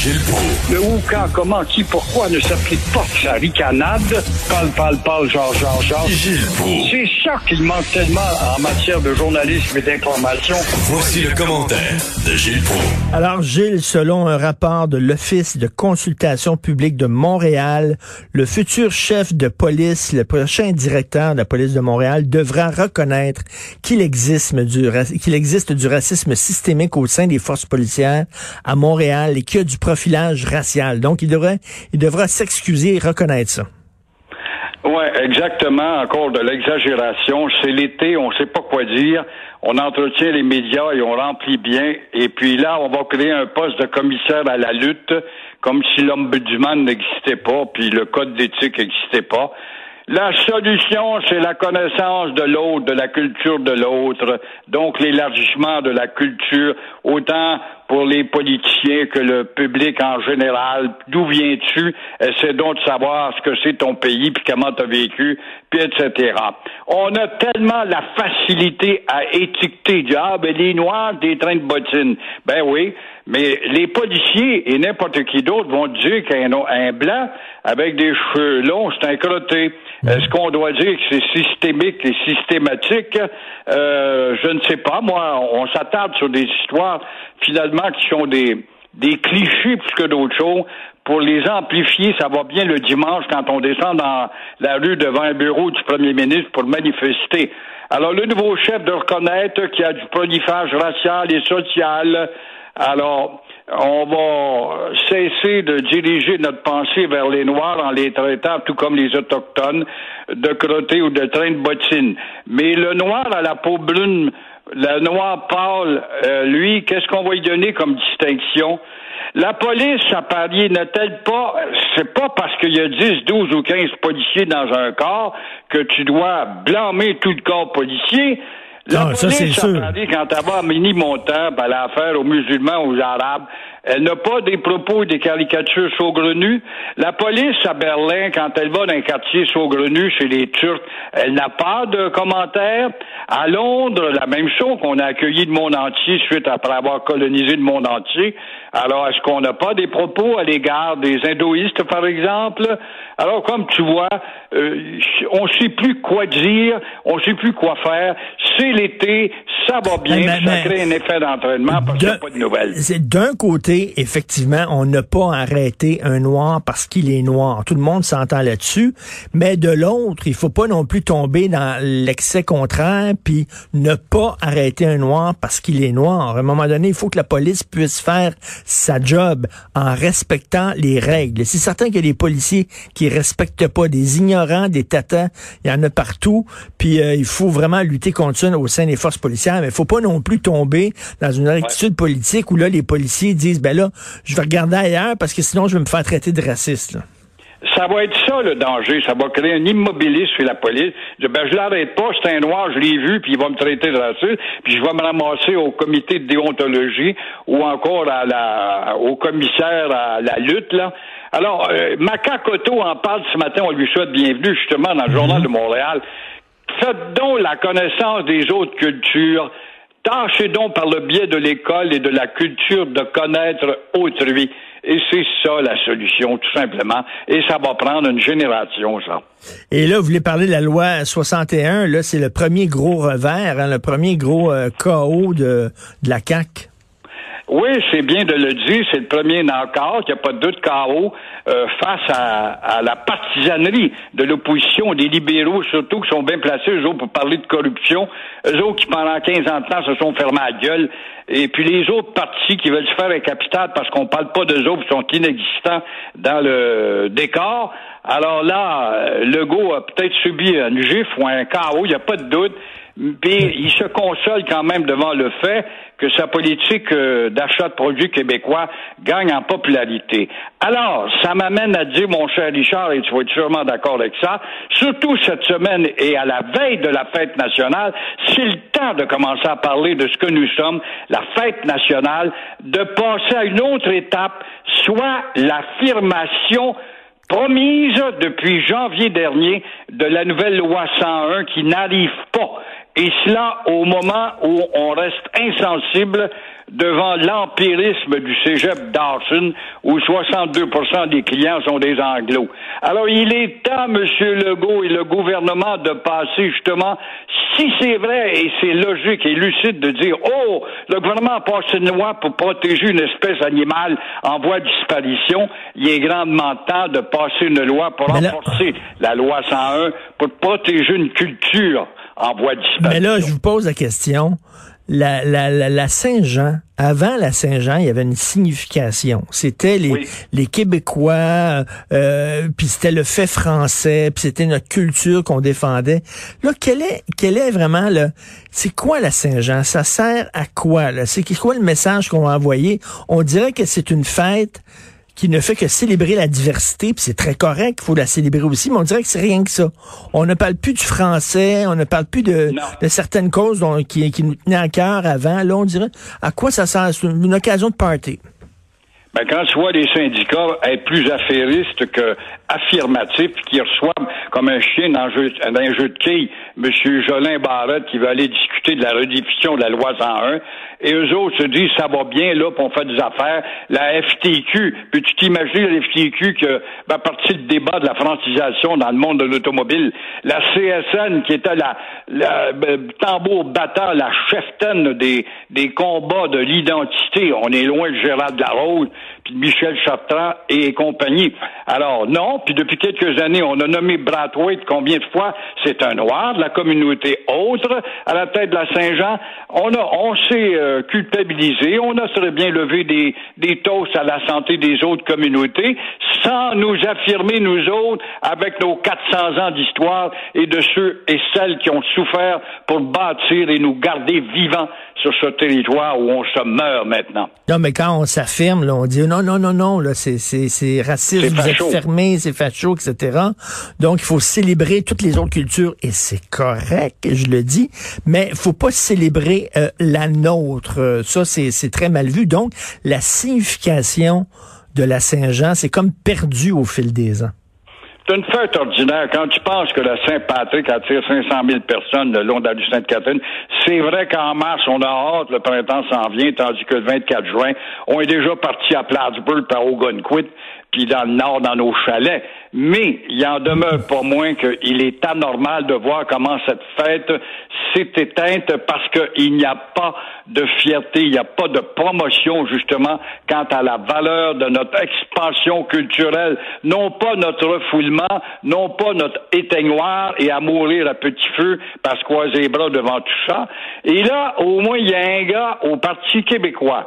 Gilles Proulx. Le où, quand, comment, qui, pourquoi ne s'applique pas sa ricanade? Parle, parle, parle, genre, genre, genre. Gilles Proulx. C'est ça qu'il manque tellement en matière de journalisme et d'information. Voici le commentaire de Gilles Proulx. Alors, Gilles, selon un rapport de l'Office de consultation publique de Montréal, le futur chef de police, le prochain directeur de la police de Montréal, devra reconnaître qu'il existe du, qu'il existe du racisme systémique au sein des forces policières à Montréal et qu'il y a du racial. Donc, il devrait, il devra s'excuser et reconnaître ça. Oui, exactement. Encore de l'exagération. C'est l'été, on ne sait pas quoi dire. On entretient les médias et on remplit bien. Et puis là, on va créer un poste de commissaire à la lutte, comme si l'ombudsman n'existait pas, puis le code d'éthique n'existait pas. La solution, c'est la connaissance de l'autre, de la culture de l'autre, donc l'élargissement de la culture, autant pour les politiciens que le public en général. D'où viens-tu? Essaie donc de savoir ce que c'est ton pays, puis comment tu as vécu, puis etc. On a tellement la facilité à étiqueter du Ah, ben les Noirs, des trains de bottines. Ben oui, mais les policiers et n'importe qui d'autre vont dire qu'un un blanc avec des cheveux longs, c'est un crotté. Est-ce qu'on doit dire que c'est systémique et systématique? Euh, je ne sais pas. Moi, on s'attarde sur des histoires finalement qui sont des, des clichés plus que d'autres choses. Pour les amplifier, ça va bien le dimanche quand on descend dans la rue devant un bureau du premier ministre pour manifester. Alors, le nouveau chef de reconnaître qu'il y a du prolifage racial et social. Alors, on va cesser de diriger notre pensée vers les Noirs en les traitant, tout comme les Autochtones, de crottés ou de train de bottines. Mais le Noir à la peau brune le noir pâle, euh, lui, qu'est-ce qu'on va lui donner comme distinction? La police à Paris n'a-t-elle pas, c'est pas parce qu'il y a 10, 12 ou 15 policiers dans un corps que tu dois blâmer tout le corps policier. La Non, ça, c'est police sûr. à Paris, quand elle va à Mini-Montant, elle a affaire aux musulmans, aux arabes, elle n'a pas des propos et des caricatures saugrenues. La police à Berlin, quand elle va dans un quartier saugrenu chez les Turcs, elle n'a pas de commentaires. À Londres, la même chose qu'on a accueilli le monde entier suite après avoir colonisé le monde entier. Alors, est-ce qu'on n'a pas des propos à l'égard des hindouistes, par exemple? Alors, comme tu vois, euh, on ne sait plus quoi dire, on ne sait plus quoi faire. C'est l'été, ça va bien, Mais- mais- puis ça crée un effet d'entraînement parce qu'il n'y a D'un- pas de nouvelles. D'un côté, effectivement, on n'a pas arrêté un noir parce qu'il est noir. Tout le monde s'entend là-dessus. Mais de l'autre, il faut pas non plus tomber dans l'excès contraire puis ne pas arrêter un noir parce qu'il est noir. À un moment donné, il faut que la police puisse faire sa job en respectant les règles. C'est certain qu'il y a des policiers qui respectent pas, des ignorants, des tatans, il y en a partout. Puis euh, il faut vraiment lutter contre ça au sein des forces policières, mais il faut pas non plus tomber dans une attitude politique où là les policiers disent ben là, je vais regarder ailleurs parce que sinon je vais me faire traiter de raciste. là. Ça va être ça le danger. Ça va créer un immobilisme chez la police. Je, ben, je l'arrête pas, c'est un noir, je l'ai vu, puis il va me traiter de raciste, puis je vais me ramasser au comité de déontologie ou encore à la, au commissaire à la lutte, là. Alors, euh, Macacoto en parle ce matin, on lui souhaite bienvenue justement dans le Journal de Montréal. Faites donc la connaissance des autres cultures. Tâchez donc par le biais de l'école et de la culture de connaître autrui. Et c'est ça la solution, tout simplement. Et ça va prendre une génération, ça. Et là, vous voulez parler de la loi 61, là c'est le premier gros revers, hein, le premier gros euh, chaos de, de la CAQ. Oui, c'est bien de le dire, c'est le premier knockout, il n'y a pas de doute KO euh, face à, à la partisanerie de l'opposition, des libéraux surtout, qui sont bien placés, eux autres, pour parler de corruption, eux autres qui, pendant 15 ans de temps, se sont fermés à la gueule, et puis les autres partis qui veulent se faire un capital parce qu'on parle pas d'eux autres, qui sont inexistants dans le décor. Alors là, Legault a peut-être subi un gifle ou un chaos, il n'y a pas de doute, puis il se console quand même devant le fait que sa politique euh, d'achat de produits québécois gagne en popularité. Alors, ça m'amène à dire, mon cher Richard, et tu vas être sûrement d'accord avec ça, surtout cette semaine et à la veille de la fête nationale, c'est le temps de commencer à parler de ce que nous sommes, la fête nationale, de passer à une autre étape, soit l'affirmation promise depuis janvier dernier de la nouvelle loi 101 qui n'arrive pas. Et cela au moment où on reste insensible devant l'empirisme du cégep Dawson, où 62% des clients sont des anglos. Alors, il est temps, M. Legault et le gouvernement, de passer justement, si c'est vrai et c'est logique et lucide de dire, oh, le gouvernement a passé une loi pour protéger une espèce animale en voie de disparition, il est grandement temps de passer une loi pour renforcer la loi 101 pour protéger une culture en voie de disparition. Mais là, je vous pose la question la, la, la, Saint-Jean, avant la Saint-Jean, il y avait une signification. C'était les, les Québécois, euh, puis c'était le fait français, puis c'était notre culture qu'on défendait. Là, quel est, quel est vraiment le, c'est quoi la Saint-Jean? Ça sert à quoi C'est quoi le message qu'on va envoyer? On dirait que c'est une fête qui ne fait que célébrer la diversité, puis c'est très correct, il faut la célébrer aussi, mais on dirait que c'est rien que ça. On ne parle plus du français, on ne parle plus de, de certaines causes dont, qui, qui nous tenaient à cœur avant. Là, on dirait, à quoi ça sert? C'est une occasion de party. Ben, quand tu vois les syndicats être plus affairistes que affirmatifs, qui reçoivent comme un chien dans un jeu, de quilles M. Jolin Barrette qui veut aller discuter de la rediffusion de la loi 101, et eux autres se disent ça va bien là, pour on fait des affaires. La FTQ, puis tu t'imagines la FTQ que ben, à partir du débat de la francisation dans le monde de l'automobile, la CSN qui était la, la ben, tambour battant, la cheftaine des, des combats de l'identité, on est loin de Gérard Larose, puis Michel Chartrand et compagnie. Alors non, puis depuis quelques années, on a nommé Brathwaite combien de fois? C'est un noir de la communauté autre à la tête de la Saint-Jean. On a, on s'est euh, culpabilisé, on a très bien levé des, des toasts à la santé des autres communautés sans nous affirmer nous autres avec nos 400 ans d'histoire et de ceux et celles qui ont souffert pour bâtir et nous garder vivants sur ce territoire où on se meurt maintenant. Non, mais quand on s'affirme, on dit non, non, non, non, là, c'est, c'est, c'est raciste, vous êtes fermé, c'est facho, etc. Donc, il faut célébrer toutes les autres cultures et c'est correct, je le dis, mais faut pas célébrer euh, la nôtre. Ça, c'est, c'est très mal vu. Donc, la signification de la Saint-Jean, c'est comme perdu au fil des ans. C'est une fête ordinaire. Quand tu penses que la Saint-Patrick attire 500 000 personnes le long de la rue Sainte-Catherine, c'est vrai qu'en mars, on a hâte, le printemps s'en vient, tandis que le 24 juin, on est déjà parti à Plattsburgh par Ogunquit, puis dans le nord, dans nos chalets. Mais il en demeure pas moins qu'il est anormal de voir comment cette fête s'est éteinte parce qu'il n'y a pas de fierté, il n'y a pas de promotion justement quant à la valeur de notre expansion culturelle, non pas notre refoulement, non pas notre éteignoir et à mourir à petit feu parce qu'on les bras devant tout ça. Et là, au moins, il y a un gars au Parti québécois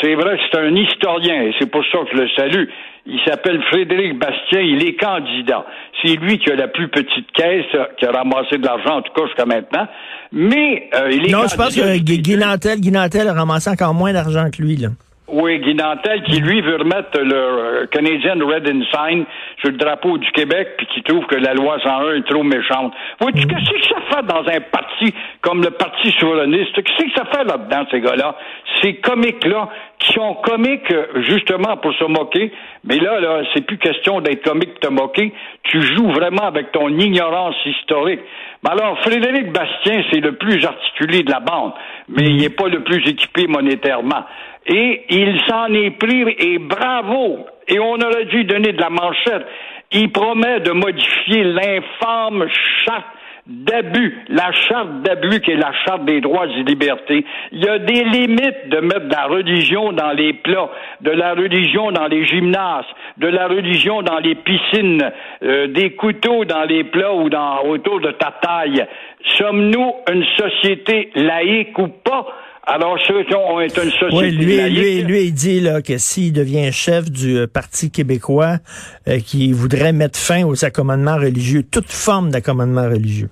c'est vrai que c'est un historien et c'est pour ça que je le salue. Il s'appelle Frédéric Bastien, il est candidat. C'est lui qui a la plus petite caisse, qui a ramassé de l'argent, en tout cas jusqu'à maintenant. Mais euh, il est Non, je pense que Guy Nantel, a ramassé encore moins d'argent que lui, là. Oui, Guy Nantel, qui lui veut remettre le euh, Canadian Red Ensign sur le drapeau du Québec, puis qui trouve que la loi 101 est trop méchante. Vois-tu, mm. qu'est-ce que ça fait dans un parti comme le Parti souverainiste? Qu'est-ce que ça fait là-dedans, ces gars-là? Ces comiques-là, qui sont comiques justement pour se moquer, mais là, là, c'est plus question d'être comique de te moquer. Tu joues vraiment avec ton ignorance historique. Mais alors, Frédéric Bastien, c'est le plus articulé de la bande, mais il n'est pas le plus équipé monétairement. Et il s'en est pris, et bravo! Et on aurait dû donner de la manchette. Il promet de modifier l'infâme charte d'abus, la charte d'abus qui est la charte des droits et libertés. Il y a des limites de mettre de la religion dans les plats, de la religion dans les gymnases, de la religion dans les piscines, euh, des couteaux dans les plats ou dans autour de ta taille. Sommes-nous une société laïque ou pas? Alors, ceux qui ont est une société oui, lui, laïque, lui, lui, il dit là, que s'il devient chef du euh, Parti québécois, euh, qui voudrait mettre fin aux accommodements religieux, toute forme d'accommodement religieux.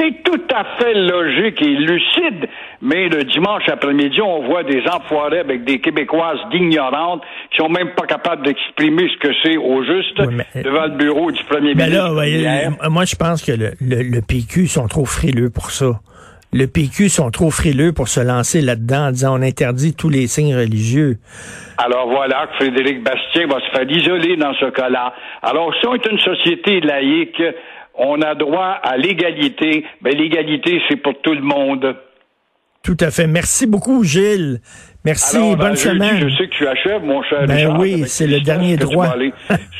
C'est tout à fait logique et lucide, mais le dimanche après-midi, on voit des enfoirés avec des Québécoises d'ignorantes qui sont même pas capables d'exprimer ce que c'est au juste devant le bureau du premier ministre. Là, moi, je pense que le, le, le PQ sont trop frileux pour ça le PQ sont trop frileux pour se lancer là-dedans en disant on interdit tous les signes religieux. Alors voilà que Frédéric Bastien va se faire isoler dans ce cas-là. Alors si on est une société laïque, on a droit à l'égalité. Mais ben, l'égalité, c'est pour tout le monde. Tout à fait. Merci beaucoup, Gilles. Merci, Alors, bonne jeudi, semaine. Je sais que tu achèves, mon cher Ben Richard, oui, c'est le dernier tu droit. vas aller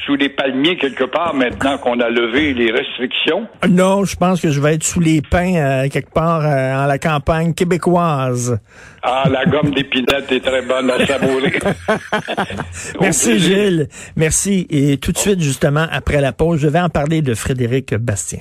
sous les palmiers quelque part maintenant qu'on a levé les restrictions. Non, je pense que je vais être sous les pins euh, quelque part euh, en la campagne québécoise. Ah, la gomme d'épinette est très bonne à savourer. Merci. Gilles. Merci. Et tout de suite, justement, après la pause, je vais en parler de Frédéric Bastien.